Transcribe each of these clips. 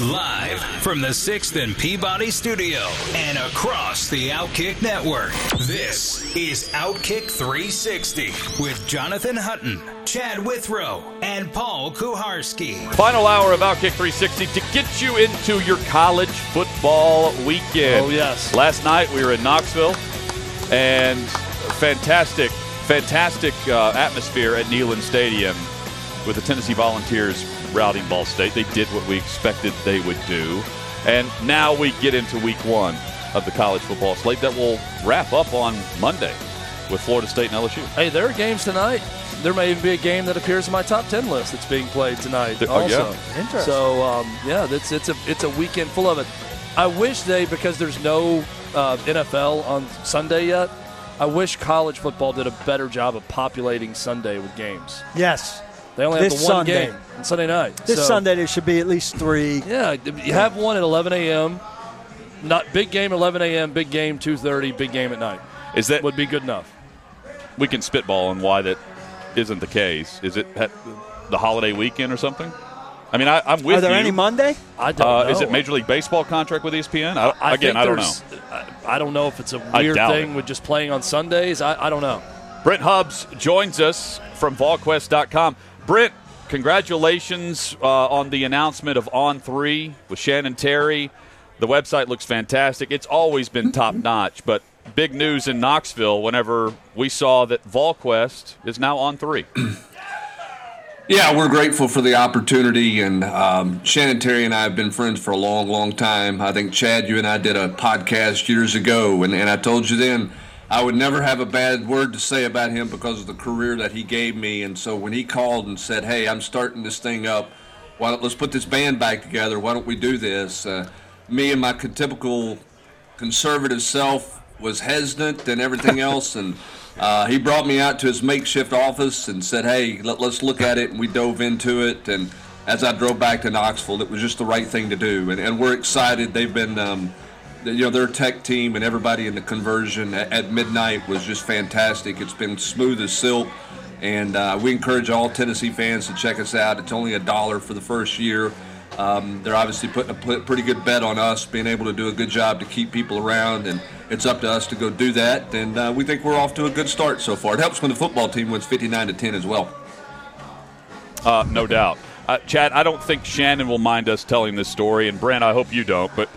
Live from the 6th and Peabody Studio and across the Outkick Network, this is Outkick 360 with Jonathan Hutton, Chad Withrow, and Paul Kuharsky. Final hour of Outkick 360 to get you into your college football weekend. Oh, yes. Last night we were in Knoxville, and fantastic, fantastic uh, atmosphere at Neyland Stadium with the Tennessee Volunteers routing Ball State. They did what we expected they would do. And now we get into week one of the college football slate that will wrap up on Monday with Florida State and LSU. Hey, there are games tonight. There may even be a game that appears in my top ten list that's being played tonight. Th- oh, also, yeah. Interesting. So um, yeah, that's it's a it's a weekend full of it. I wish they because there's no uh, NFL on Sunday yet. I wish college football did a better job of populating Sunday with games. Yes. They only have This the one Sunday. game on Sunday night. This So, Sunday there should be at least three. Yeah, you have one at 11 a.m. Not big game 11 a.m. Big game 2:30. Big game at night Is that would be good enough. we can spitball on why that isn't the case. Is it the holiday weekend or something? I mean, I, I'm with Are there you. any Monday? I don't uh, know. Is it Major League Baseball contract with ESPN? I, I again, I don't know. I I don't know if it's a weird thing it. with just playing on Sundays. I, I don't know. Brent Hubbs joins us from VolQuest.com. Brent, congratulations uh, on the announcement of On Three with Shannon Terry. The website looks fantastic. It's always been top notch, but big news in Knoxville whenever we saw that VolQuest is now on three. Yeah, we're grateful for the opportunity, and um, Shannon Terry and I have been friends for a long, long time. I think Chad, you and I did a podcast years ago, and, and I told you then I would never have a bad word to say about him because of the career that he gave me. And so when he called and said, "Hey, I'm starting this thing up. Why don't let's put this band back together? Why don't we do this?" Uh, me and my typical conservative self was hesitant and everything else, and uh, he brought me out to his makeshift office and said, "Hey, let, let's look at it." And we dove into it, and as I drove back to Knoxville, it was just the right thing to do, and, and we're excited. They've been, um, you know, their tech team and everybody in the conversion at, at midnight was just fantastic. It's been smooth as silk. And uh, we encourage all Tennessee fans to check us out. It's only a dollar for the first year. Um, they're obviously putting a pretty good bet on us being able to do a good job to keep people around, and it's up to us to go do that. And uh, we think we're off to a good start so far. It helps when the football team wins 59 to 10 as well. Uh, no doubt. Uh, Chad, I don't think Shannon will mind us telling this story, and Brent, I hope you don't. But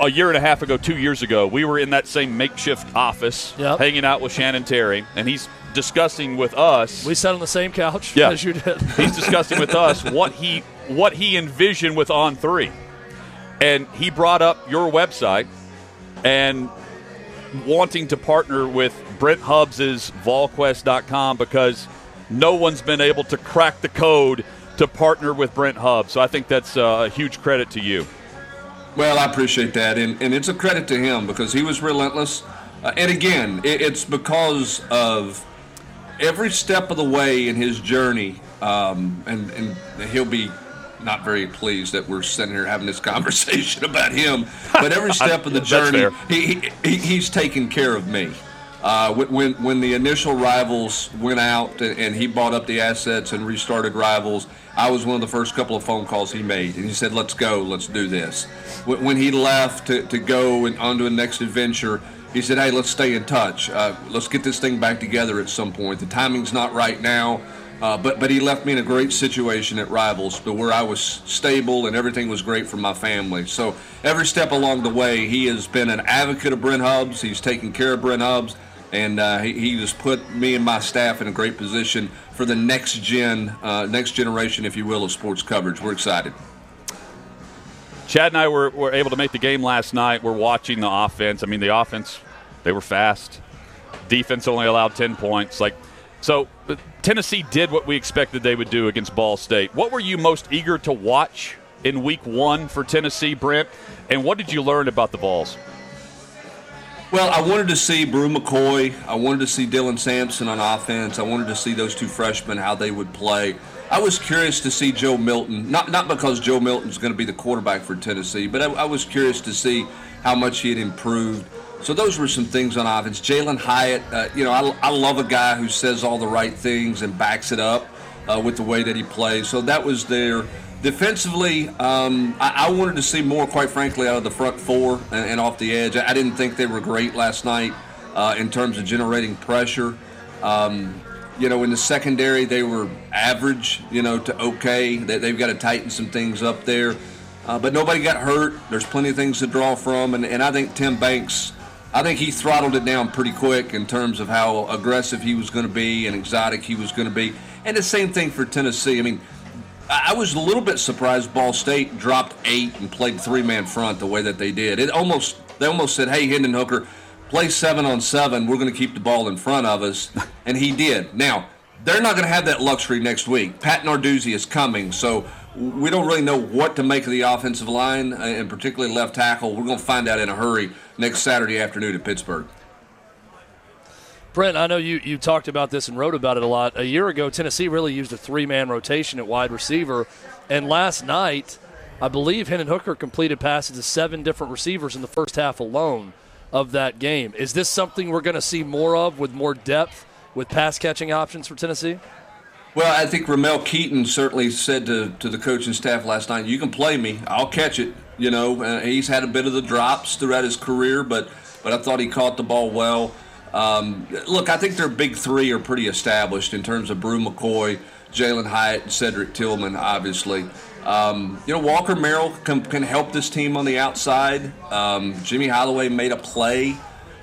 a- year and a half ago, two years ago, we were in that same makeshift office, Yep. hanging out with Shannon Terry, and he's discussing with us. We sat on the same couch Yeah. as you did. he's discussing with us what he what he envisioned with On Three, and he brought up your website and wanting to partner with Brent Hubbs's VolQuest.com because no one's been able to crack the code to partner with Brent Hubbs. So I think that's uh, a huge credit to you. Well, I appreciate that, and, and it's a credit to him because he was relentless. Uh, and again, it, it's because of every step of the way in his journey, um, and, and he'll be not very pleased that we're sitting here having this conversation about him. But every step of the journey, he, he, he, he's taken care of me. Uh, when- when the initial rivals went out and, and he bought up the assets and restarted rivals, I was one of the first couple of phone calls he made, and he said, "Let's go, let's do this." When, when he left to, to go and onto a next adventure, he said, "Hey, let's stay in touch. Uh, let's get this thing back together at some point. The timing's not right now." Uh, but but he left me in a great situation at Rivals, but where I was stable and everything was great for my family. So every step along the way, he has been an advocate of Brent Hubbs. He's taken care of Brent Hubbs, and uh, he, he just put me and my staff in a great position for the next gen, uh, next generation, if you will, of sports coverage. We're excited. Chad and I were, were able to make the game last night. We're watching the offense. I mean, the offense, they were fast. Defense only allowed 10 points. Like, so uh, Tennessee did what we expected they would do against Ball State. What were you most eager to watch in week one for Tennessee, Brent? And what did you learn about the Vols? Well, I wanted to see Bru McCoy. I wanted to see Dylan Sampson on offense. I wanted to see those two freshmen, how they would play. I was curious to see Joe Milton, not, not because Joe Milton's going to be the quarterback for Tennessee, but I, I was curious to see how much he had improved. So those were some things on offense. Jalin Hyatt, uh, you know, I, I love a guy who says all the right things and backs it up uh, with the way that he plays. So that was there. Defensively, um, I, I, wanted to see more, quite frankly, out of the front four and, and off the edge. I, I, didn't think they were great last night uh, in terms of generating pressure. Um, you know, in the secondary, they were average, you know, to okay. They, they've got to tighten some things up there. Uh, but nobody got hurt. There's plenty of things to draw from. And, and I think Tim Banks, I think he throttled it down pretty quick in terms of how aggressive he was going to be and exotic he was going to be. And the same thing for Tennessee. I mean, I was a little bit surprised Ball State dropped eight and played three man front the way that they did. It almost they almost said, "Hey, Hendon Hooker, play seven on seven. We're going to keep the ball in front of us," and he did. Now they're not going to have that luxury next week. Pat Narduzzi is coming, so we don't really know what to make of the offensive line, uh, and particularly left tackle. We're going to find out in a hurry next Saturday afternoon at Pittsburgh. Brent, I know you, you talked about this and wrote about it a lot. A year ago, Tennessee really used a three man rotation at wide receiver. And last night, I believe Hendon Hooker completed passes to seven different receivers in the first half alone of that game. Is this something we're going to see more of with more depth with pass catching options for Tennessee? Well, I think Ramel Keyton certainly said to, to the coaching staff last night, "You can play me, I'll catch it." You know, uh, he's had a bit of the drops throughout his career, but but I thought he caught the ball well. Um, look, I think their big three are pretty established in terms of Bru McCoy, Jalin Hyatt, and Cedric Tillman, obviously. Um, you know, Walker Merrill can, can, help this team on the outside. Um, Jimmy Calloway made a play.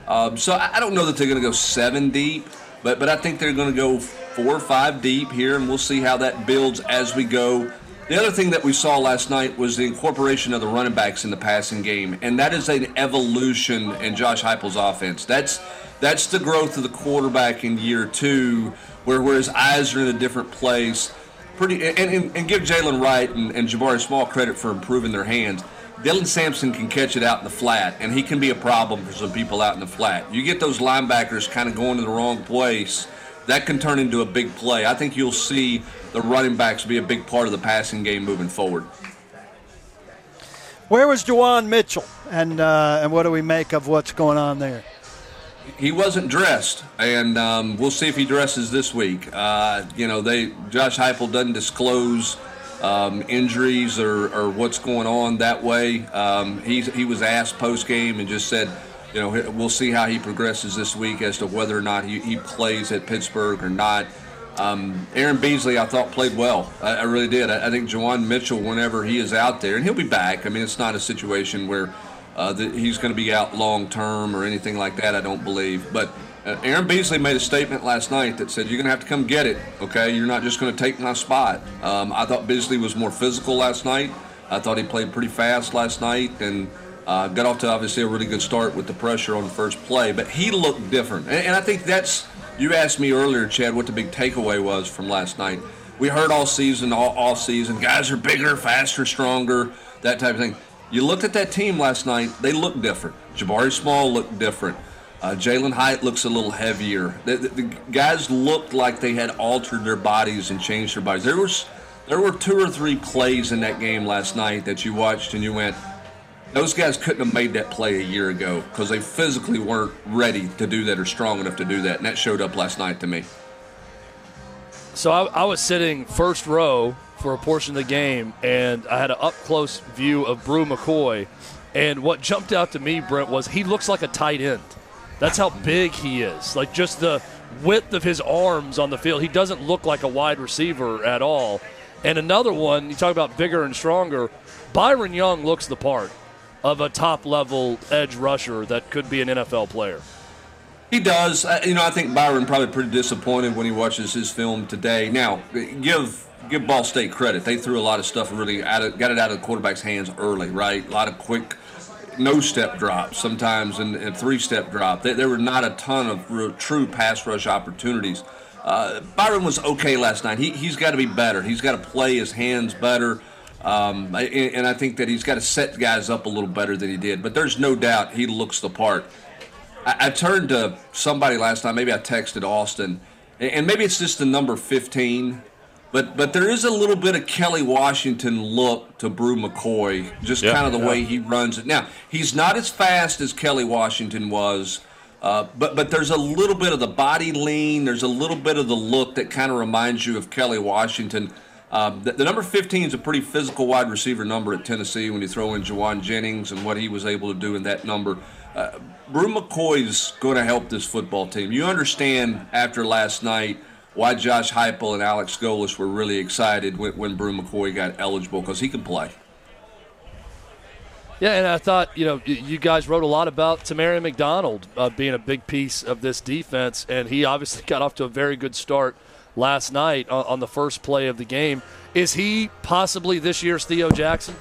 Um, so I, I, don't know that they're going to go seven deep, but, but I think they're going to go four or five deep here, and we'll see how that builds as we go. The other thing that we saw last night was the incorporation of the running backs in the passing game, and that is an evolution in Josh Heupel's offense. That's that's the growth of the quarterback in year two, where, where his eyes are in a different place. Pretty and, and, and give Jaylen Wright and, and Jabari Small credit for improving their hands. Dylan Sampson can catch it out in the flat, and he can be a problem for some people out in the flat. You get those linebackers kind of going to the wrong place, that can turn into a big play. I think you'll see the running backs be a big part of the passing game moving forward. Where was Juwan Mitchell, and uh, and what do we make of what's going on there? He wasn't dressed, and um, we'll see if he dresses this week. Uh, you know, they Josh Heupel doesn't disclose um, injuries or, or, what's going on that way. Um, he he was asked post game and just said, you know, we'll see how he progresses this week as to whether or not he, he plays at Pittsburgh or not. Um, Aaron Beasley, I thought played well. I, I really did. I, I think Juwan Mitchell, whenever he is out there, and he'll be back. I mean, it's not a situation where uh, that he's going to be out long term or anything like that. I don't believe. But uh, Aaron Beasley made a statement last night that said, "You're going to have to come get it. Okay, you're not just going to take my spot." Um, I thought Beasley was more physical last night. I thought he played pretty fast last night and uh, got off to obviously a really good start with the pressure on the first play. But he looked different, and, and I think that's. You asked me earlier, Chad, what the big takeaway was from last night. We heard all season, all, all season, guys are bigger, faster, stronger, that type of thing. You looked at that team last night, they look different. Jabari Small looked different. Uh, Jalin Hyatt looks a little heavier. The, the, the, guys looked like they had altered their bodies and changed their bodies. There was there were two or three plays in that game last night that you watched and you went, those guys couldn't have made that play a year ago because they physically weren't ready to do that or strong enough to do that. And that showed up last night to me. So I, I was sitting first row for a portion of the game, and I had an up close view of Bru McCoy. And what jumped out to me, Brent, was he looks like a tight end. That's how big he is. Like just the width of his arms on the field. He doesn't look like a wide receiver at all. And another one, you talk about bigger and stronger. Byron Young looks the part of a top level edge rusher that could be an NFL player. He does. Uh, you know, I think Byron probably pretty disappointed when he watches his film today. Now, give give Ball State credit. They threw a lot of stuff and really of, got it out of the quarterback's hands early, right? A lot of quick no step drops sometimes and, and three step drop. There, there, were not a ton of real, true pass rush opportunities. Uh, Byron was okay last night. He, he's got to be better. He's got to play his hands better. Um, and I think that he's got to set guys up a little better than he did. But there's no doubt he looks the part. I, I turned to somebody last night. Maybe I texted Austin, and maybe it's just the number 15. But but there is a little bit of Kelly Washington look to Bru McCoy, just yeah, kind of the yeah. way he runs it. Now he's not as fast as Kelly Washington was, uh, but but there's a little bit of the body lean. There's a little bit of the look that kind of reminds you of Kelly Washington. Um, the, the, number 15 is a pretty physical wide receiver number at Tennessee when you throw in Jauan Jennings and what he was able to do in that number. Uh, Bru McCoy's going to help this football team. You understand after last night why Josh Heupel and Alex Golesh were really excited when, when Bru McCoy got eligible because he can play. Yeah, and I thought, you know, you guys wrote a lot about Tamarion McDonald uh, being a big piece of this defense, and he obviously got off to a very good start last night on, on the first play of the game. Is he possibly this year's Theo Jackson?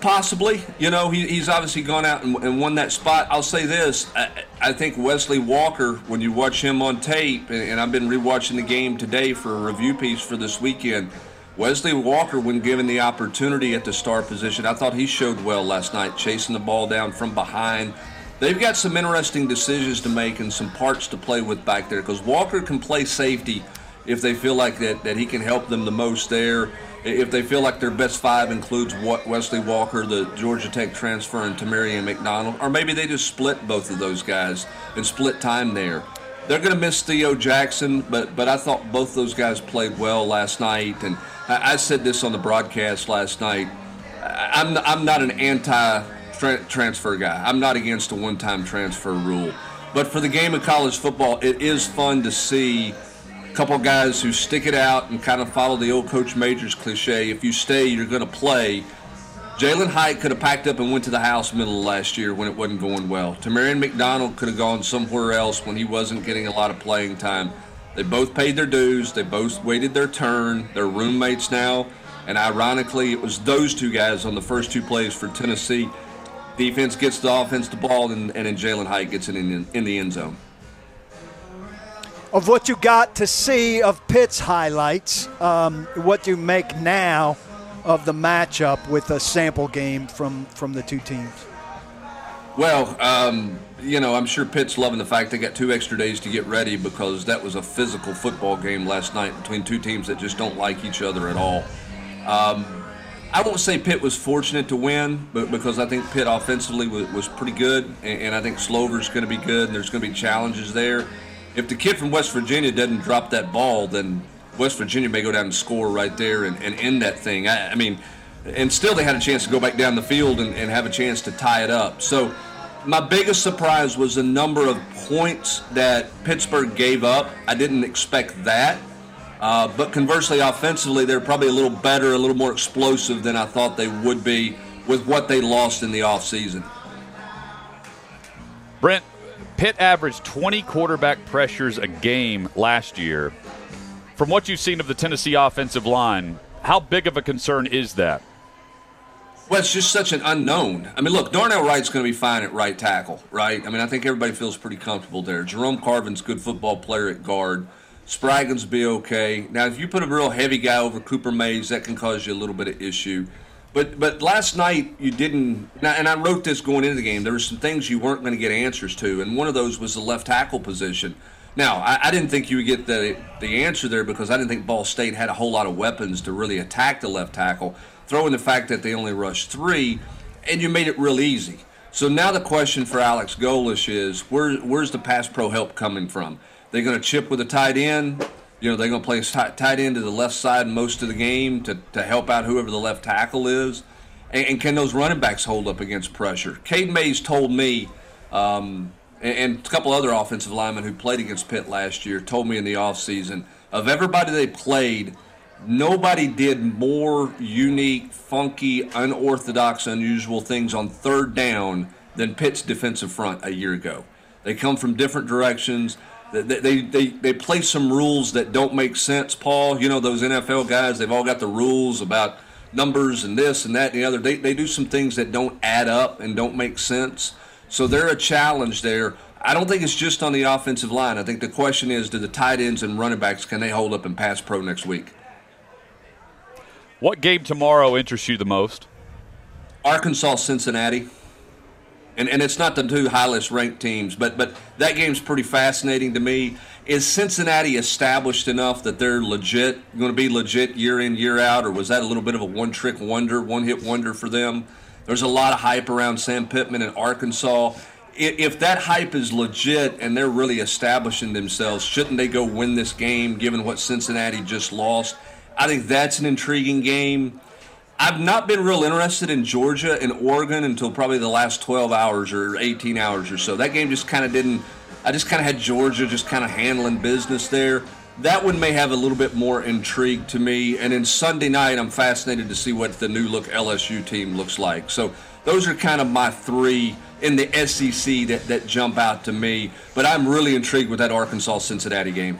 Possibly, you know, he, he's obviously gone out and, and, won that spot. I'll say this: I, I, think Wesley Walker, when you watch him on tape, and, and I've been rewatching the game today for a review piece for this weekend Wesley Walker, when given the opportunity at the star position, I thought he showed well last night, chasing the ball down from behind. They've got some interesting decisions to make and some parts to play with back there because Walker can play safety if they feel like that, that he can help them the most there. If they feel like their best five includes Wesley Walker, the Georgia Tech transfer, and Tamarion McDonald, or maybe they just split both of those guys and split time there. They're going to miss Theo Jackson, but but I thought both those guys played well last night, and I, I said this on the broadcast last night. I'm I'm not an anti transfer guy. I'm not against a one-time transfer rule, but for the game of college football, it is fun to see couple guys who stick it out and kind of follow the old Coach Majors cliche. If you stay, you're going to play. Jalin Hyatt could have packed up and went to the house middle of last year when it wasn't going well. Tamarion McDonald could have gone somewhere else when he wasn't getting a lot of playing time. They both paid their dues. They both waited their turn. They're roommates now. And ironically, it was those two guys on the first two plays for Tennessee. Defense gets the offense the ball, and, and then Jalin Hyatt gets it in, in the end zone. Of what you got to see of Pitt's highlights, um, what do you make now of the matchup with a sample game from, from the two teams? Well, um, you know, I'm sure Pitt's loving the fact they got two extra days to get ready because that was a physical football game last night between two teams that just don't like each other at all. Um, I won't say Pitt was fortunate to win, but because I think Pitt offensively was, was pretty good, and, and I think Slovis's going to be good, and there's going to be challenges there. If the kid from West Virginia doesn't drop that ball, then West Virginia may go down and score right there and, and end that thing. I, I mean, and still they had a chance to go back down the field and, and have a chance to tie it up. So my biggest surprise was the number of points that Pittsburgh gave up. I didn't expect that. Uh, but conversely, offensively, they're probably a little better, a little more explosive than I thought they would be with what they lost in the offseason. Brent, Pitt averaged 20 quarterback pressures a game last year. From what you've seen of the Tennessee offensive line, how big of a concern is that? Well, it's just such an unknown. I mean, look, Darnell Wright's going to be fine at right tackle, right? I mean, I think everybody feels pretty comfortable there. Jerome Carvin's a good football player at guard. Spraggins be okay. Now, if you put a real heavy guy over Cooper Mays, that can cause you a little bit of issue. But but last night you didn't, and I wrote this going into the game. There were some things you weren't going to get answers to, and one of those was the left tackle position. Now, I, I, didn't think you would get the the answer there because I didn't think Ball State had a whole lot of weapons to really attack the left tackle. Throw in the fact that they only rushed three, and you made it real easy. So now the question for Alex Golesh is where, where's the pass pro help coming from? They're going to chip with a tight end. You know, they're going to play tight end to the left side most of the game to, to help out whoever the left tackle is. And, and can those running backs hold up against pressure? Cade Mays told me, um, and, and, a couple other offensive linemen who played against Pitt last year told me in the offseason, of everybody they played – nobody did more unique, funky, unorthodox, unusual things on third down than Pitt's defensive front a year ago. They come from different directions. They, they, they, they play some rules that don't make sense, Paul. You know, those NFL guys, they've all got the rules about numbers and this and that and the other. They, they do some things that don't add up and don't make sense. So they're a challenge there. I don't think it's just on the offensive line. I think the question is do the tight ends and running backs, can they hold up and pass pro next week? What game tomorrow interests you the most? Arkansas, Cincinnati. And, and it's not the two highest ranked teams, but but that game's pretty fascinating to me. Is Cincinnati established enough that they're legit, going to be legit year in year out, or was that a little bit of a one trick wonder, one hit wonder for them? There's a lot of hype around Sam Pittman in Arkansas. If that hype is legit and they're really establishing themselves, shouldn't they go win this game given what Cincinnati just lost? I think that's an intriguing game. I've not been real interested in Georgia and Oregon until probably the last 12 hours or 18 hours or so. That game just kind of didn't. I just kind of had Georgia just kind of handling business there. That one may have a little bit more intrigue to me. And then Sunday night, I'm fascinated to see what the new look LSU team looks like. So those are kind of my three in the SEC that, that jump out to me. But I'm really intrigued with that Arkansas Cincinnati game.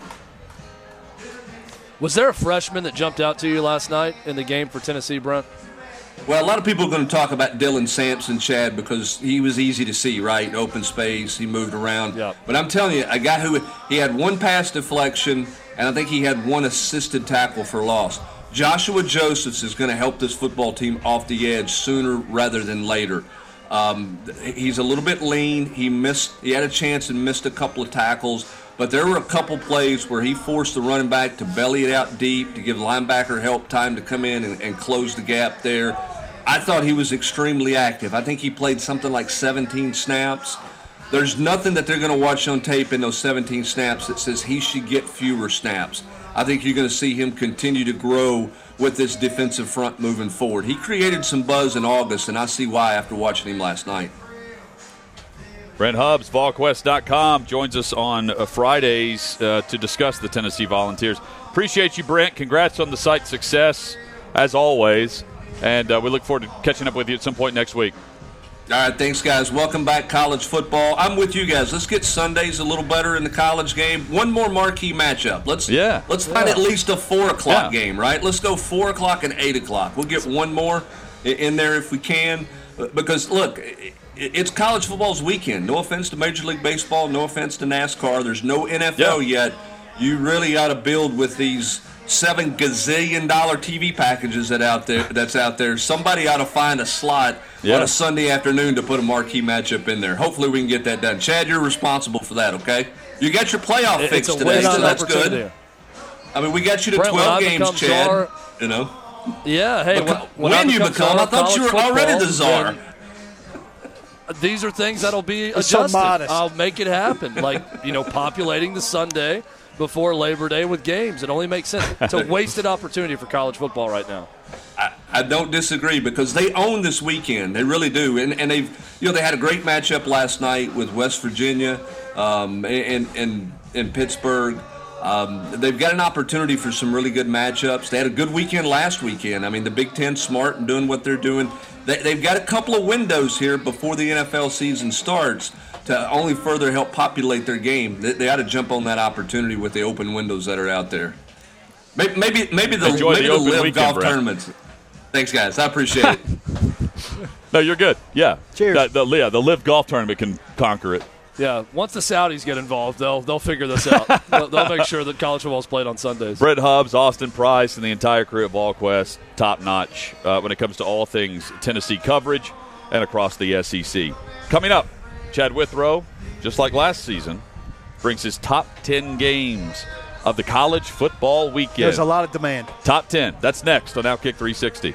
Was there a freshman that jumped out to you last night in the game for Tennessee, Brent? Well, a lot of people are going to talk about Dylan Sampson, Chad, because he was easy to see, right? Open space, he moved around. Yep. But I'm telling you, a guy who he had one pass deflection, and I think he had one assisted tackle for loss. Joshua Josephs is going to help this football team off the edge sooner rather than later. Um, he's a little bit lean. He missed. He had a chance and missed a couple of tackles. But there were a couple plays where he forced the running back to belly it out deep to give linebacker help time to come in and, and close the gap there. I thought he was extremely active. I think he played something like 17 snaps. There's nothing that they're going to watch on tape in those 17 snaps that says he should get fewer snaps. I think you're going to see him continue to grow with this defensive front moving forward. He created some buzz in August, and I see why after watching him last night. Brent Hubbs, VolQuest.com, joins us on uh, Fridays uh, to discuss the Tennessee Volunteers. Appreciate you, Brent. Congrats on the site success, as always. And uh, we look forward to catching up with you at some point next week. All right, thanks, guys. Welcome back, college football. I'm with you guys. Let's get Sundays a little better in the college game. One more marquee matchup. Let's yeah. Let's find yeah. at least a four o'clock yeah. game, right? Let's go four o'clock and eight o'clock. We'll get one more in there if we can, because look, it's college football's weekend. No offense to Major League Baseball. No offense to NASCAR. There's no NFL yeah. yet. You really got to build with these seven gazillion dollar TV packages that out there that's out there. Somebody ought to find a slot yeah. on a Sunday afternoon to put a marquee matchup in there. Hopefully we can get that done. Chad, you're responsible for that, okay? You got your playoff fix today, so that's good. I mean, we got you to Brent, 12 games, Chad. Czar, you know. Yeah, hey, when, when, when you become, I thought you were football, already the czar. These are things that'll be adjusted. so modest. I'll make it happen. like you know, populating the Sunday before Labor Day with games. It only makes sense. It's a wasted opportunity for college football right now. I, I, don't disagree because they own this weekend. They really do, and and they've you know they had a great matchup last night with West Virginia, um, and and in Pittsburgh. Um, they've got an opportunity for some really good matchups. They had a good weekend last weekend. I mean, the Big Ten smart and doing what they're doing. They, they've got a couple of windows here before the NFL season starts to only further help populate their game. They, they ought to jump on that opportunity with the open windows that are out there. Maybe maybe, maybe the Enjoy maybe the, the, live weekend, golf Brent. tournaments. Thanks, guys. I appreciate it. No, you're good. Yeah. Cheers. The, the, yeah, the Live Golf Tournament can conquer it. Yeah, once the Saudis get involved, they'll they'll figure this out. they'll, they'll make sure that college football is played on Sundays. Brett Hubbs, Austin Price, and the entire crew at VolQuest, top notch uh, when it comes to all things Tennessee coverage and across the SEC. Coming up, Chad Withrow, just like last season, brings his top 10 games of the college football weekend. There's a lot of demand. Top 10. That's next on Outkick 360.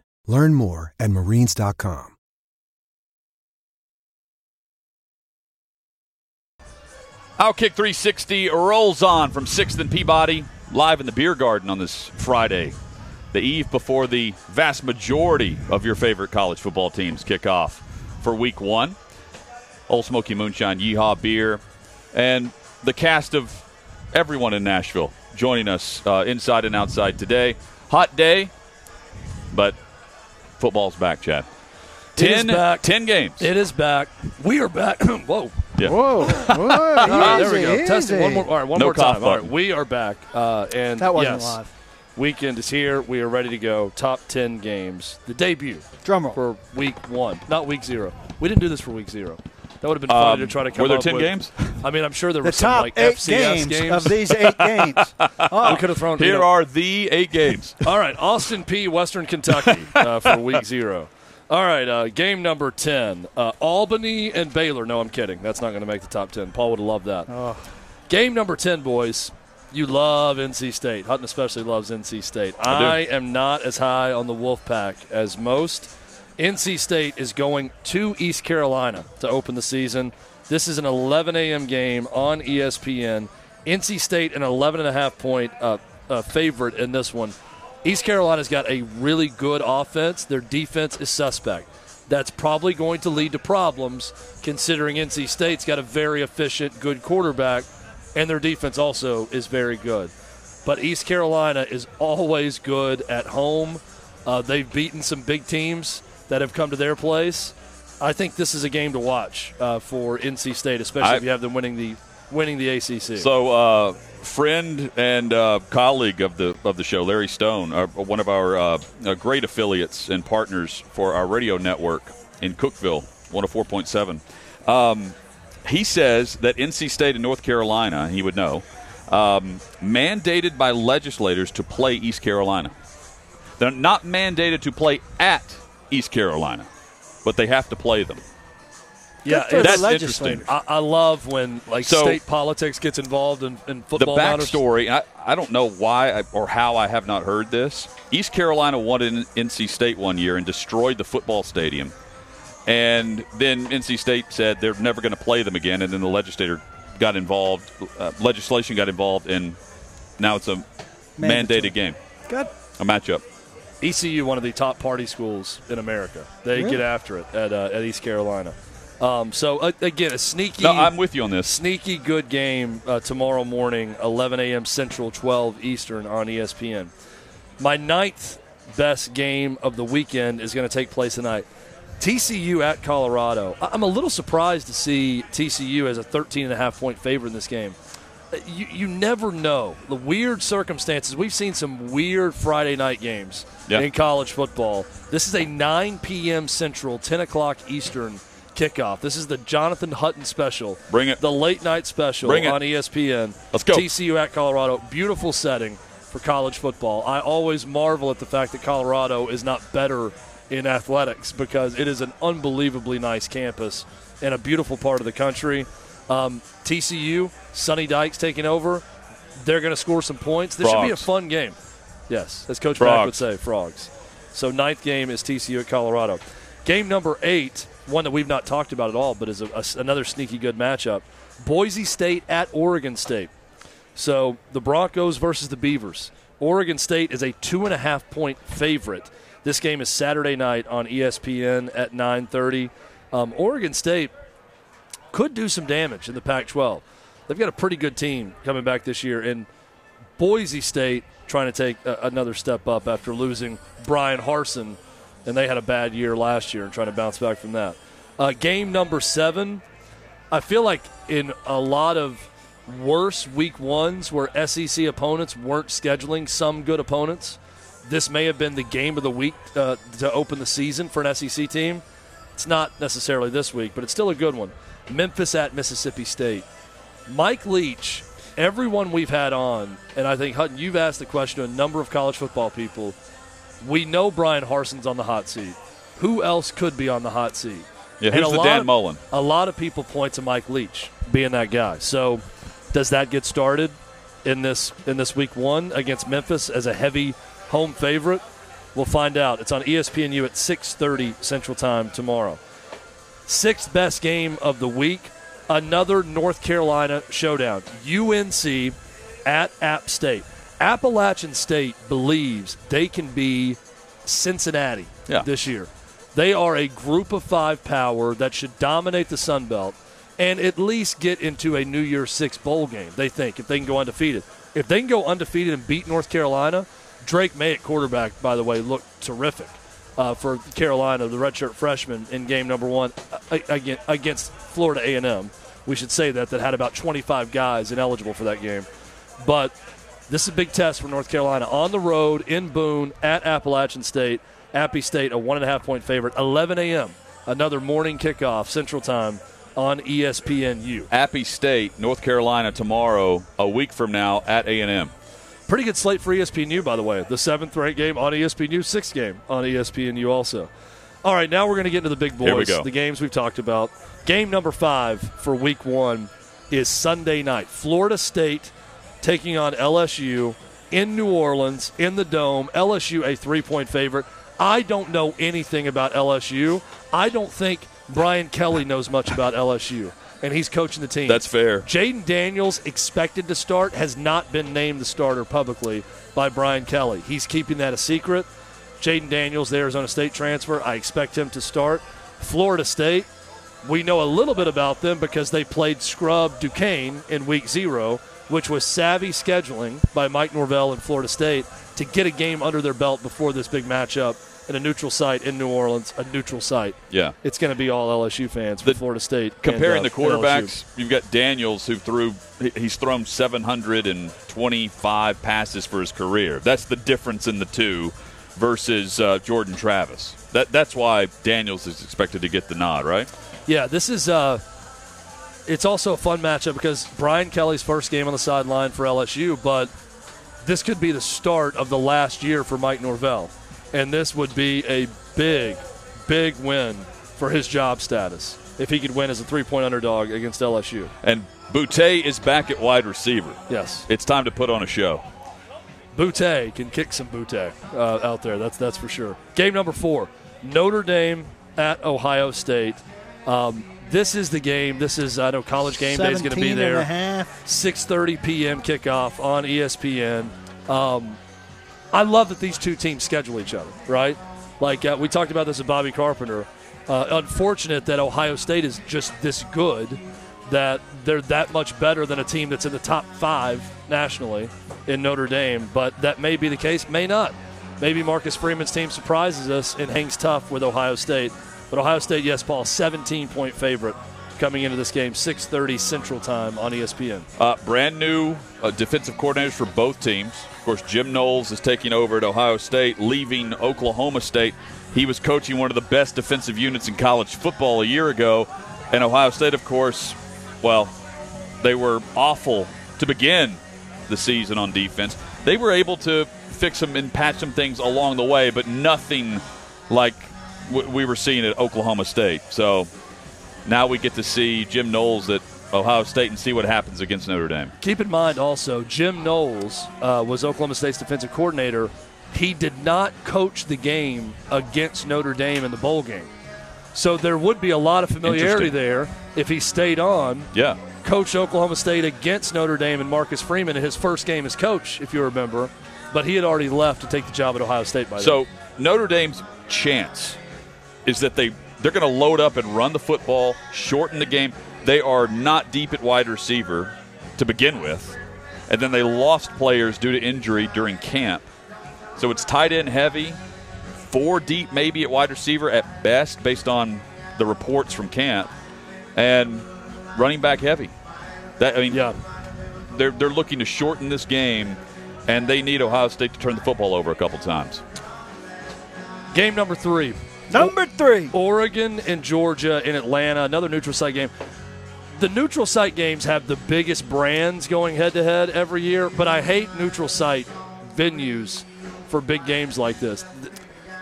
Learn more at marines.com. Outkick 360 rolls on from 6th and Peabody, live in the beer garden on this Friday, the eve before the vast majority of your favorite college football teams kick off for week one. Ole Smoky Moonshine, Yeehaw Beer, and the cast of everyone in Nashville joining us uh, inside and outside today. Hot day, but football's back, Chad. It is Ten, back. 10 games. It is back. We are back. Whoa. Yeah. Whoa, whoa All right, there we go. easy, Testing one more. All right, one No more cough time. All right, we are back, uh, and That wasn't yes, live. weekend is here. We are ready to go. Top ten games. The debut Drum roll. for week one, not week zero. We didn't do this for week zero. That would have been funny Um, to try to come were there up 10 with- games? I mean, I'm sure there The were some top like eight FCS games, of these eight games. we could have thrown. you Here know- are the eight games. All right, Austin P. Western Kentucky uh, for week zero. All right, uh, game number 10. Uh, Albany and Baylor. No, I'm kidding. That's not going to make the top 10. Paul would have loved that. Game number 10, boys. You love NC State. Hutton especially loves NC State. I. I am not as high on the Wolfpack as most. NC State is going to East Carolina to open the season. This is an 11 a.m. game on ESPN. NC State an 11 and a half point uh, uh, favorite in this one. East Carolina's got a really good offense. Their defense is suspect. That's probably going to lead to problems considering NC State's got a very efficient, good quarterback, and their defense also is very good. But East Carolina is always good at home. Uh, they've beaten some big teams that have come to their place. I think this is a game to watch uh, for NC State, especially I- if you have them winning the winning the ACC. So, uh, friend and uh, colleague of the of the show, Larry Stone, uh, one of our uh, uh, great affiliates and partners for our radio network in Cookeville, 104.7. Um, he says that NC State and North Carolina, he would know, um, mandated by legislators to play East Carolina. They're not mandated to play at East Carolina, but they have to play them. yeah, it's- That's legislators. interesting. I, I love when like So- state politics gets involved in, in the football matters. backstory I, I don't know why I, or how i have not heard this east carolina won in nc state one year and destroyed the football stadium and then nc state said they're never going to play them again and then the legislator got involved uh, legislation got involved and now it's a Mandatory. mandated game Good. a matchup ECU, one of the top party schools in America. They Really? get after it at, uh, at East Carolina. Um, so uh, again, a sneaky, no i'm with you on this sneaky good game uh, tomorrow morning, 11 a.m. Central, 12 Eastern on ESPN. My ninth best game of the weekend is going to take place tonight. TCU at Colorado. I- I'm a little surprised to see TCU as a 13 and a half point favorite in this game. You, you never know the weird circumstances. We've seen some weird Friday night games Yeah. in college football. This is a 9 p.m. Central, 10 o'clock Eastern kickoff. This is the Jonathan Hutton special. Bring it. The late night special Bring it. on ESPN. Let's go. TCU at Colorado. Beautiful setting for college football. I always marvel at the fact that Colorado is not better in athletics because it is an unbelievably nice campus and a beautiful part of the country. Um, TCU, Sonny Dykes taking over. They're going to score some points. This should be a fun game. Yes, as Coach Mack would say, frogs. So ninth game is TCU at Colorado. Game number eight, one that we've not talked about at all, but is a, a- another sneaky good matchup. Boise State at Oregon State. So the Broncos versus the Beavers. Oregon State is a two and a half point favorite. This game is Saturday night on ESPN at 9:30. Um, Oregon State could do some damage in the Pac-12. They've got a pretty good team coming back this year, and Boise State trying to take a, another step up after losing Bryan Harsin, and they had a bad year last year and trying to bounce back from that. Uh, game number seven, I feel like in a lot of worse week ones where SEC opponents weren't scheduling some good opponents, this may have been the game of the week uh, to open the season for an SEC team. It's not necessarily this week, but it's still a good one. Memphis at Mississippi State. Mike Leach, everyone we've had on, and I think Hutton, you've asked the question to a number of college football people. We know Bryan Harsin's on the hot seat. Who else could be on the hot seat? Yeah, who's the Dan of- Mullen? A lot of people point to Mike Leach being that guy. So, does that get started in this in this week one against Memphis as a heavy home favorite? We'll find out. It's on ESPNU at 6:30 Central Time tomorrow. Sixth best game of the week, another North Carolina showdown. UNC at App State. Appalachian State believes they can be Cincinnati Yeah. this year. They are a group of five power that should dominate the Sun Belt and at least get into a New Year's Six bowl game, they think, if they can go undefeated. If they can go undefeated and beat North Carolina, Drake Maye at quarterback, by the way, looked terrific uh, for Carolina, the redshirt freshman in game number one uh, again- against Florida A&M. We should say that, that had about 25 guys ineligible for that game. But this is a big test for North Carolina on the road in Boone at Appalachian State. Appy State, a one and a half point favorite. 11 a.m. Another morning kickoff Central Time on ESPNU. Appy State, North Carolina tomorrow, a week from now at A&M. Pretty good slate for ESPNU, by the way. The seventh ranked game on ESPNU, sixth game on ESPNU also. All right, now we're going to get into the big boys. Here we go. The games we've talked about. Game number five for week one is Sunday night. Florida State taking on LSU in New Orleans in the Dome. LSU a three point favorite. I don't know anything about LSU. I don't think Brian Kelly knows much about LSU, and he's coaching the team. That's fair. Jayden Daniels, expected to start, has not been named the starter publicly by Brian Kelly. He's keeping that a secret. Jayden Daniels, the Arizona State transfer, I expect him to start. Florida State, we know a little bit about them because they played scrub Duquesne in week zero, which was savvy scheduling by Mike Norvell and Florida State to get a game under their belt before this big matchup in a neutral site in New Orleans, a neutral site. Yeah. It's going to be all LSU fans for The- Florida State. and, Comparing uh, the and quarterbacks, you've got Daniels who threw he's thrown 725 passes for his career. That's the difference in the two versus uh, Jordan Travis. That that's why Daniels is expected to get the nod, right? Yeah, this is. Uh, it's also a fun matchup because Brian Kelly's first game on the sideline for LSU, but this could be the start of the last year for Mike Norvell, and this would be a big, big win for his job status if he could win as a three-point underdog against LSU. And Boutte is back at wide receiver. Yes, It's time to put on a show. Boutte can kick some Boutte uh, out there. That's that's for sure. Game number four: Notre Dame at Ohio State. Um, this is the game. This is I know College Game Day is going to be there. and a half. 6:30 p.m. kickoff on ESPN. Um, I love that these two teams schedule each other, right? Like uh, we talked about this with Bobby Carpenter. Uh, unfortunate that Ohio State is just this good that they're that much better than a team that's in the top five nationally in Notre Dame. But that may be the case, may not. Maybe Marcus Freeman's team surprises us and hangs tough with Ohio State. But Ohio State, yes, Paul, 17 point favorite coming into this game, 6:30 Central Time on ESPN. Uh, brand new uh, defensive coordinators for both teams. Of course, Jim Knowles is taking over at Ohio State, leaving Oklahoma State. He was coaching one of the best defensive units in college football a year ago. And Ohio State, of course, well, they were awful to begin the season on defense. They were able to fix them and patch some things along the way, but nothing like we were seeing at Oklahoma State. So now we get to see Jim Knowles at Ohio State and see what happens against Notre Dame. Keep in mind also, Jim Knowles uh, was Oklahoma State's defensive coordinator. He did not coach the game against Notre Dame in the bowl game. So there would be a lot of familiarity there if he stayed on. Yeah. Coached Oklahoma State against Notre Dame and Marcus Freeman in his first game as coach, if you remember. But he had already left to take the job at Ohio State by then. So Notre Dame's chance is that they they're going to load up and run the football, shorten the game. they are not deep at wide receiver to begin with, and then they lost players due to injury during camp. So it's tight end heavy, four deep maybe at wide receiver at best, based on the reports from camp, and running back heavy. That I mean, Yeah. they're they're looking to shorten this game, and they need Ohio State to turn the football over a couple times. Game number three. Number three. Oregon and Georgia in Atlanta, another neutral site game. The neutral site games have the biggest brands going head to head every year, but I hate neutral site venues for big games like this.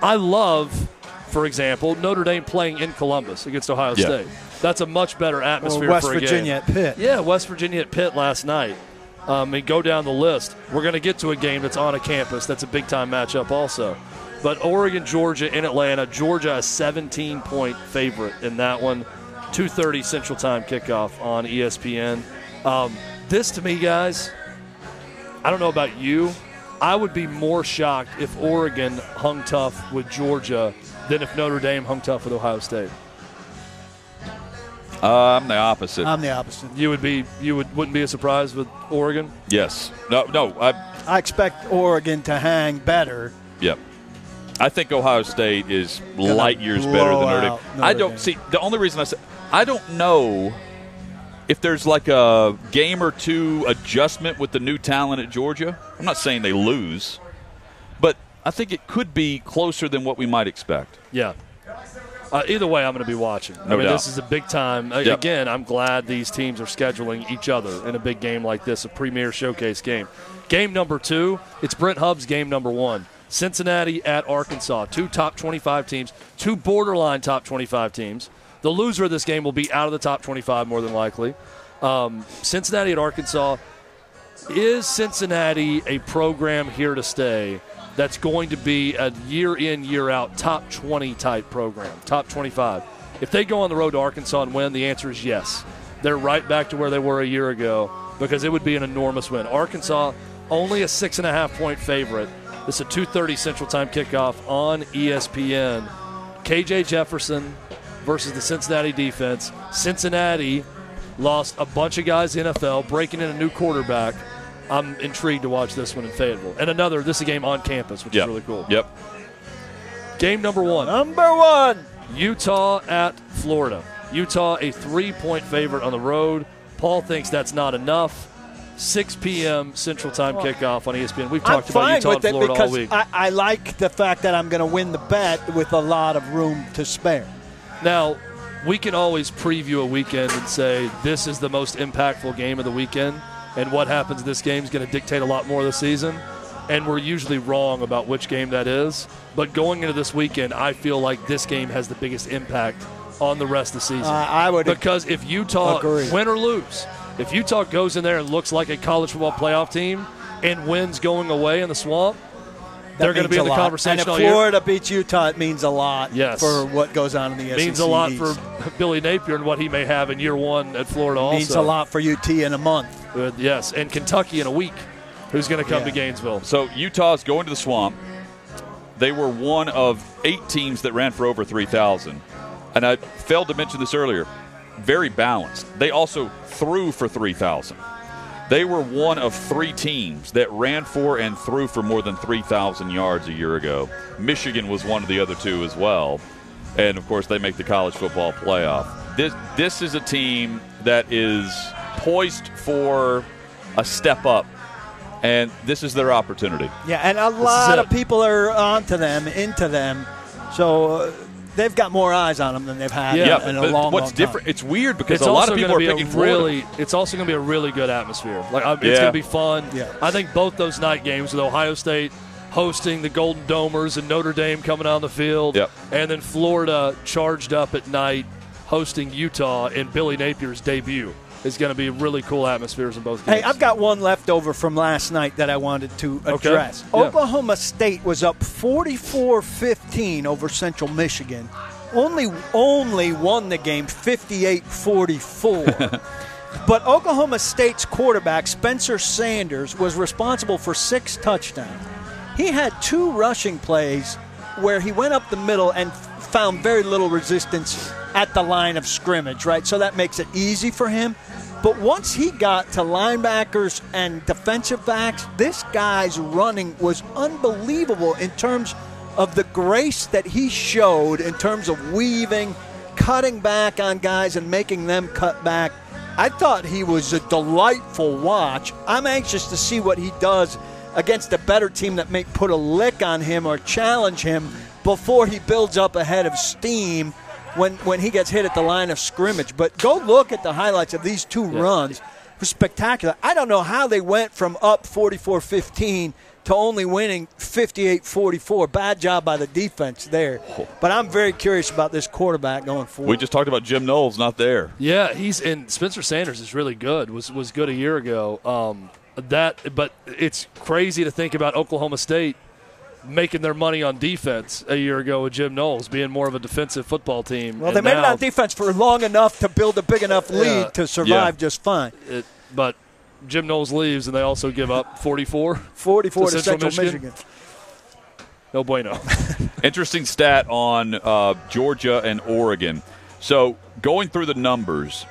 I love, for example, Notre Dame playing in Columbus against Ohio Yeah. State. That's a much better Or atmosphere West for a Virginia game. at Pitt. Yeah, West Virginia at Pitt last night. Um, and go down the list. We're going to get to a game that's on a campus. That's a big time matchup, also. But Oregon, Georgia in Atlanta. Georgia a 17 point favorite in that one. 2:30 Central Time kickoff on ESPN. Um, this to me, guys. I don't know about you. I would be more shocked if Oregon hung tough with Georgia than if Notre Dame hung tough with Ohio State. Uh, I'm the opposite. I'm the opposite. You would be you would wouldn't be a surprise with Oregon. yes. No. No. I. I expect Oregon to hang better. Yep. I think Ohio State is light years better than Notre Dame. Notre I don't Dame. see the only reason I say I don't know if there's like a game or two adjustment with the new talent at Georgia. I'm not saying they lose, but I think it could be closer than what we might expect. Yeah. Uh, either way, I'm going to be watching. I No mean, doubt. this is a big time. Yep. Again, I'm glad these teams are scheduling each other in a big game like this, a premier showcase game. Game number two, it's Brent Hubbs' game number one. Cincinnati at Arkansas. Two top 25 teams, two borderline top 25 teams. The loser of this game will be out of the top 25 more than likely. Um, Cincinnati at Arkansas. Is Cincinnati a program here to stay that's going to be a year in, year out top 20 type program, top 25? If they go on the road to Arkansas and win, the answer is yes. They're right back to where they were a year ago because it would be an enormous win. Arkansas, only a six and a half point favorite. This is a 2:30 Central Time kickoff on ESPN. KJ Jefferson versus the Cincinnati defense. Cincinnati lost a bunch of guys in NFL, breaking in a new quarterback. I'm intrigued to watch this one in Fayetteville. And another, this is a game on campus, which Yep. is really cool. Yep. Game number one Number one. Utah at Florida. Utah, a three point favorite on the road. Paul thinks that's not enough. 6 p.m. Central Time kickoff on ESPN. We've talked about Utah and Florida all week. I, I like the fact that I'm going to win the bet with a lot of room to spare. Now, we can always preview a weekend and say this is the most impactful game of the weekend, and what happens this game is going to dictate a lot more of the season. And we're usually wrong about which game that is. But going into this weekend, I feel like this game has the biggest impact on the rest of the season. Uh, I would because if Utah Agree. win or lose, if Utah goes in there and looks like a college football playoff team and wins going away in the swamp, that they're going to be in the lot. conversation And all if year. Florida beats Utah, it means a lot Yes. for what goes on in the SEC. means a lot East. for Billy Napier and what he may have in year one at Florida. Also means a lot for UT in a month. Uh, yes, and Kentucky in a week. Who's going to come Yeah. to Gainesville? So Utah's going to the swamp. They were one of eight teams that ran for over 3,000. And I failed to mention this earlier. Very balanced. They also threw for 3,000. They were one of three teams that ran for and threw for more than 3,000 yards a year ago. Michigan was one of the other two as well. And of course, they make the college football playoff. This, this is a team that is poised for a step up, and this is their opportunity. Yeah, and a lot of people are onto them, into them. So uh, they've got more eyes on them than they've had Yeah, in a but long, what's long time. different? It's weird because It's a lot of people gonna are be a picking Florida. really. It's also going to be a really good atmosphere. Like I- it's Yeah. going to be fun. Yeah. I think both those night games with Ohio State hosting the Golden Domers and Notre Dame coming on the field, Yep. and then Florida charged up at night hosting Utah in Billy Napier's debut is going to be really cool atmospheres in both games. Hey, I've got one left over from last night that I wanted to Okay. address. Yeah. Oklahoma State was up 44-15 over Central Michigan. Only only won the game 58-44. but Oklahoma State's quarterback Spencer Sanders was responsible for 6 touchdowns. He had two rushing plays where he went up the middle and found very little resistance at the line of scrimmage, right? So that makes it easy for him. But once he got to linebackers and defensive backs, this guy's running was unbelievable in terms of the grace that he showed in terms of weaving, cutting back on guys and making them cut back. I thought he was a delightful watch. I'm anxious to see what he does against a better team that may put a lick on him or challenge him before he builds up a head of steam when, when he gets hit at the line of scrimmage. But go look at the highlights of these two yeah. runs. It was spectacular. I don't know how they went from up 44 15 to only winning 58 44. Bad job by the defense there. But I'm very curious about this quarterback going forward. We just talked about Jim Knowles not there. Yeah, he's and Spencer Sanders is really good. Was was good a year ago. Um, that, but it's crazy to think about Oklahoma State making their money on defense a year ago with Jim Knowles being more of a defensive football team. Well, they made it on defense for long enough to build a big enough lead yeah, to survive yeah. just fine. It, but Jim Knowles leaves, and they also give up 44. 44 to, to Central, Central Michigan. Michigan. No bueno. Interesting stat on uh, Georgia and Oregon. So going through the numbers,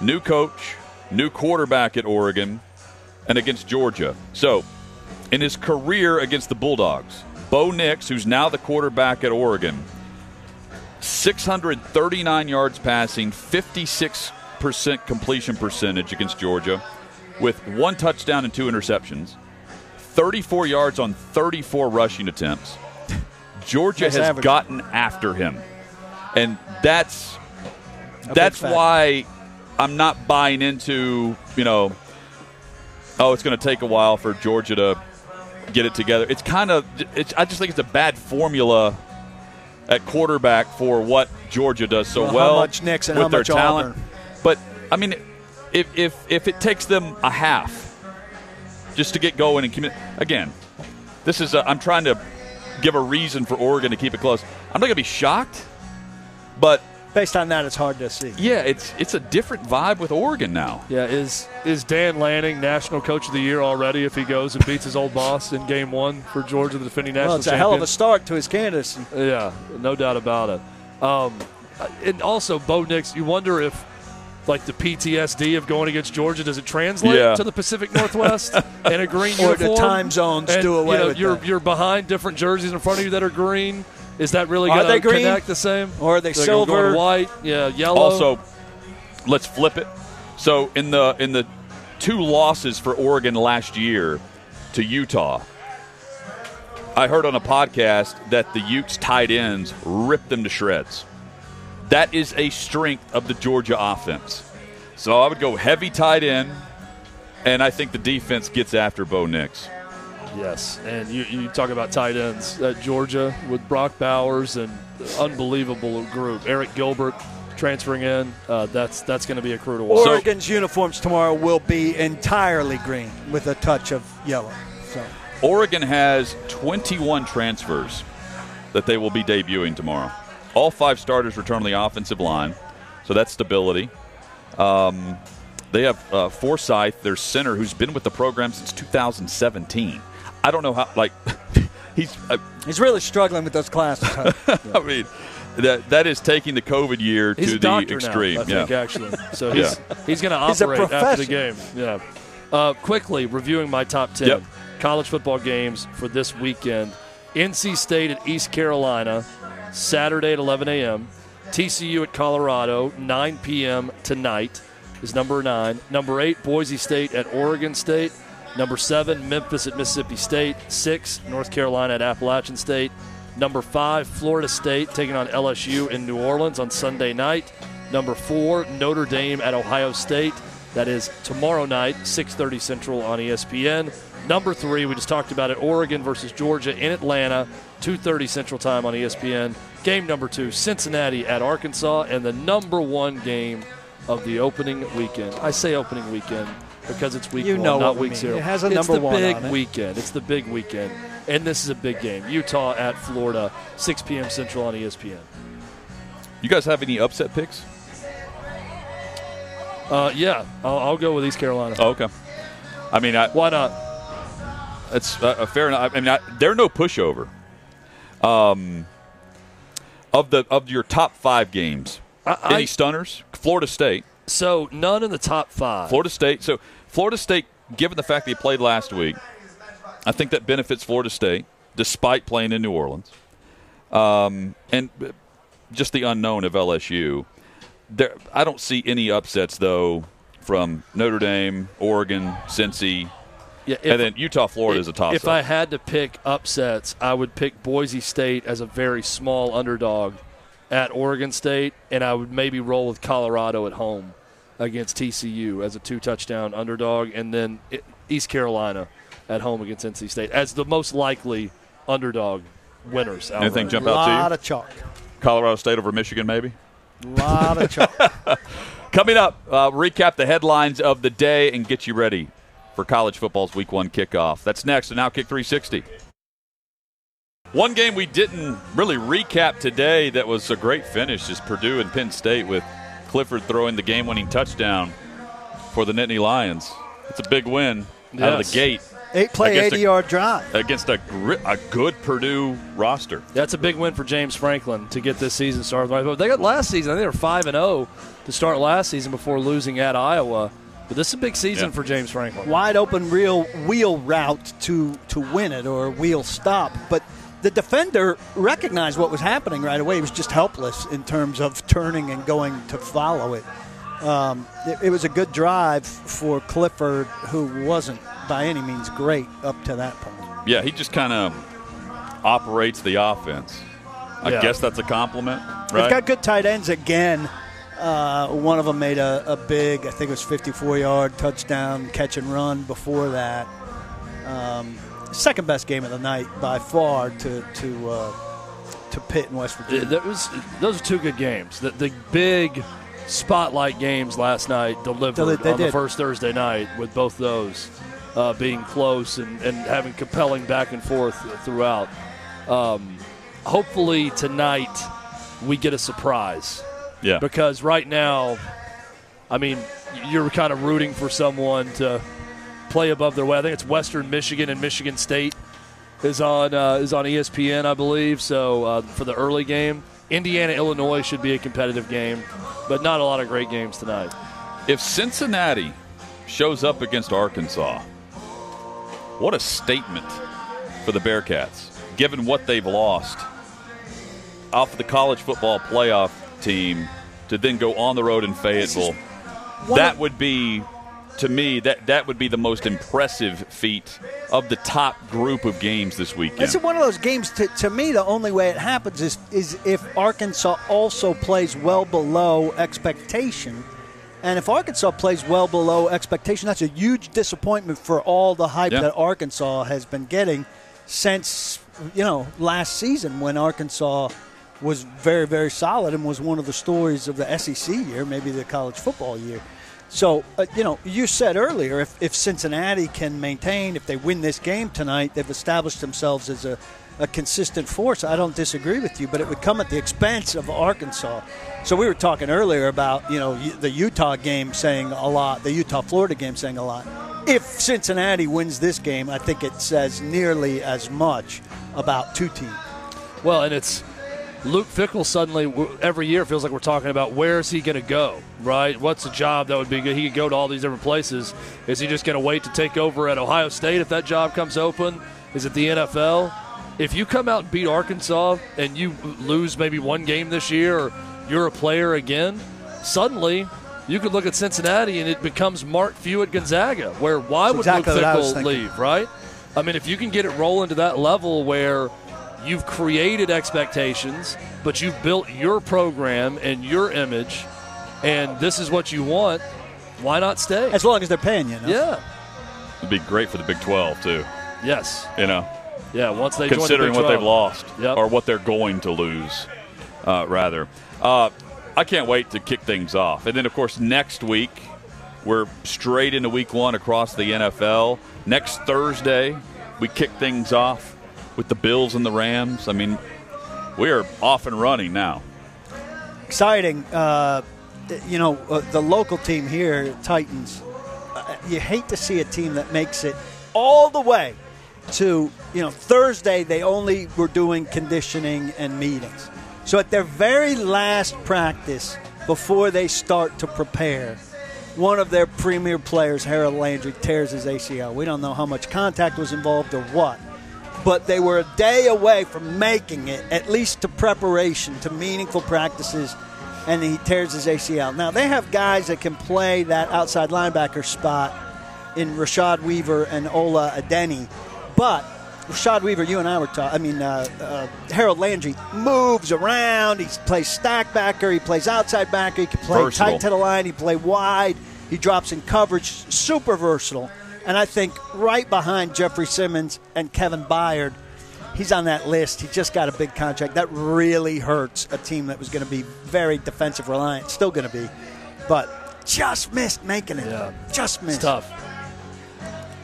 new coach, new quarterback at Oregon, and against Georgia. So in his career against the Bulldogs, Bo Nix, who's now the quarterback at Oregon, 639 yards passing, 56% completion percentage against Georgia with one touchdown and two interceptions, 34 yards on 34 rushing attempts. Georgia has average. gotten after him. And that's A that's why I'm not buying into, you know, oh, it's going to take a while for Georgia to get it together. It's kind of it's, I just think it's a bad formula at quarterback for what Georgia does so well, well much and with their talent. Auburn. But I mean if if if it takes them a half just to get going and commit again, this is i am trying to give a reason for Oregon to keep it close. I'm not going to be shocked, but based on that, it's hard to see. Yeah, it's it's a different vibe with Oregon now. Yeah, is is Dan Lanning national coach of the year already if he goes and beats his old boss in game one for Georgia, the defending national well, it's champion? a hell of a start to his candidacy. Yeah, no doubt about it. Um, and also, Bo Nix, you wonder if like the PTSD of going against Georgia? Does it translate yeah. to the Pacific Northwest in a green or uniform? the time zones and, do away you know, with you're, that. You're behind different jerseys in front of you that are green. Is that really going to connect the same? Or are they They're silver? white, yeah, yellow. Also, let's flip it. So in the in the two losses for Oregon last year to Utah, I heard on a podcast that the Utes tight ends ripped them to shreds. That is a strength of the Georgia offense. So I would go heavy tight end, and I think the defense gets after Bo Nix. Yes, and you, you talk about tight ends at Georgia with Brock Bowers and unbelievable group. Arik Gilbert transferring in. Uh, that's that's going to be a crew to watch. Oregon's so, uniforms tomorrow will be entirely green with a touch of yellow. So. Oregon has 21 transfers that they will be debuting tomorrow. All five starters return on the offensive line, so that's stability. Um, they have uh, Forsyth, their center, who's been with the program since 2017. I don't know how, like, he's uh, he's really struggling with those classes. yeah. I mean, that that is taking the COVID year he's to the extreme. Now, I think, yeah. actually. So he's yeah. he's going to operate after the game. Yeah. Uh, quickly reviewing my top ten yep. college football games for this weekend. NC State at East Carolina. Saturday at 11 a.m. TCU at Colorado, 9 p.m. tonight is number nine. Number eight, Boise State at Oregon State. Number seven, Memphis at Mississippi State. Six, North Carolina at Appalachian State. Number five, Florida State taking on LSU in New Orleans on Sunday night. Number four, Notre Dame at Ohio State. That is tomorrow night, 6:30 Central on ESPN. Number three, we just talked about it, Oregon versus Georgia in Atlanta, 2.30 Central Time on ESPN. Game number two, Cincinnati at Arkansas, and the number one game of the opening weekend. I say opening weekend because it's week you one, know not week zero. It has a number one. it's the big on it. weekend. It's the big weekend, and this is a big game. Utah at Florida, 6 p.m. Central on ESPN. You guys have any upset picks? Uh, yeah, I'll, I'll, go with East Carolina. Oh, okay. I mean, I, why not? It's uh, fair enough. I mean, I, they're no pushover. Um, of the of your top five games, I, Any I, stunners? Florida State. So none in the top five. Florida State. So Florida State, given the fact that he played last week, I think that benefits Florida State, despite playing in New Orleans, um, and just the unknown of LSU. There, I don't see any upsets though from Notre Dame, Oregon, Cincy, Yeah, if- and then Utah, Florida is a toss. If I had to pick upsets, I would pick Boise State as a very small underdog at Oregon State, and I would maybe roll with Colorado at home against TCU as a two touchdown underdog, and then it, East Carolina at home against NC State as the most likely underdog winners. outright. Anything jump out to you? Lot of chalk. Colorado State over Michigan, maybe. lot of chalk. Coming up, uh, recap the headlines of the day and get you ready for college football's week one kickoff. That's next on Outkick 360. One game we didn't really recap today that was a great finish is Purdue and Penn State with Clifford throwing the game winning touchdown for the Nittany Lions. It's a big win out of the gate Eight play, Against a- 80 yard drive. against a, gri- a good Purdue roster. That's a big win for James Franklin to get this season started. But They got last season. I think they were five and zero to start last season before losing at Iowa. But this is a big season Yeah. for James Franklin. Wide open real wheel route to, to win it or wheel stop. But the defender recognized what was happening right away. He was just helpless in terms of turning and going to follow it. Um, it, it was a good drive for Clifford, who wasn't by any means great up to that point. Yeah, he just kind of operates the offense. I Yeah. guess that's a compliment, They've got good tight ends again. Uh, one of them made a, a big, I think it was 54 yard touchdown catch and run before that. Um, second best game of the night by far to to uh, to Pitt in West Virginia. that was those are two good games. The, the big spotlight games last night delivered They- they on the first Thursday night with both those uh, being close and, and having compelling back and forth throughout. Um, hopefully tonight we get a surprise yeah. because right now, I mean, you're kind of rooting for someone to play above their weight. I think it's Western Michigan and Michigan State is on uh, is on ESPN, I believe. So uh, for the early game, Indiana Illinois should be a competitive game, but not a lot of great games tonight. If Cincinnati shows up against Arkansas, what a statement for the Bearcats, given what they've lost off the college football playoff team to then go on the road in Fayetteville. one That would be, to me, that, that would be the most impressive feat of the top group of games this weekend. It's one of those games. To, to me, the only way it happens is is if Arkansas also plays well below expectation. And if Arkansas plays well below expectation, that's a huge disappointment for all the hype Yeah. that Arkansas has been getting since you know last season when Arkansas was very very solid and was one of the stories of the SEC year, maybe the college football year. So, uh, you know, you said earlier if, if Cincinnati can maintain, if they win this game tonight, they've established themselves as a, a consistent force. I don't disagree with you, but it would come at the expense of Arkansas. So we were talking earlier about, you know, the Utah game saying a lot, the Utah Florida game saying a lot. If Cincinnati wins this game, I think it says nearly as much about two teams. Well, and it's Luke Fickell suddenly every year feels like we're talking about where is he going to go, right? What's a job that would be good? He could go to all these different places. Is he just going to wait to take over at Ohio State if that job comes open? Is it the NFL? If you come out and beat Arkansas and you lose maybe one game this year or you're a player again, suddenly you could look at Cincinnati and it becomes Mark Few at Gonzaga, where why That's would exactly Luke what I was Fickell leave, right? I mean, if you can get it rolling to that level where you've created expectations, but you've built your program and your image, and this is what you want, why not stay? As long as they're paying you. know? yeah. It'd be great for the Big 12, too, Yes. you know, Yeah. Once they join the considering Big what they've lost Yep. or what they're going to lose, uh, rather. Uh, I can't wait to kick things off. And then, of course, next week, we're straight into week one across the NFL. Next Thursday, we kick things off with the Bills and the Rams. I mean, we are off and running now. exciting. Uh, you know, uh, the local team here, Titans. Uh, you hate to see a team that makes it all the way to you know Thursday. They only were doing conditioning and meetings. So at their very last practice, before they start to prepare. One of their premier players, Harold Landry, tears his ACL. We don't know how much contact was involved or what, but they were a day away from making it, at least to preparation, to meaningful practices, and he tears his ACL. Now, they have guys that can play that outside linebacker spot in Rashad Weaver and Ola Adeniyi, but Rashad Weaver, you and I were talking. I mean, uh, uh, Harold Landry moves around. He plays stack backer. He plays outside backer. He can play Versatile. tight to the line. He play wide. He drops in coverage. Super versatile. And I think right behind Jeffrey Simmons and Kevin Byard, he's on that list. He just got a big contract. That really hurts a team that was going to be very defensive reliant. Still going to be, but just missed making it. Yeah. Just missed. It's tough.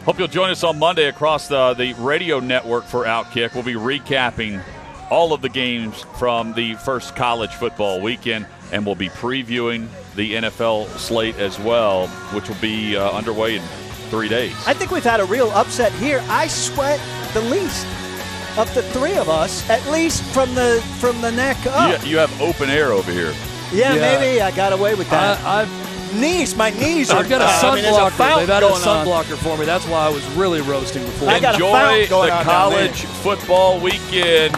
Hope you'll join us on Monday across the, the radio network for Outkick. We'll be recapping all of the games from the first college football weekend, and we'll be previewing the NFL slate as well, which will be uh, underway in three days. I think we've had a real upset here. I sweat the least of the three of us, at least from the from the neck up. You, you have open air over here. Yeah, Yeah. maybe I got away with that. I, I've knees, my knees are. I've got a I mean, there's a sunblocker. fountain They've added a going on. sunblocker for me. That's why I was really roasting before. I got Enjoy fountain going the on down college football weekend.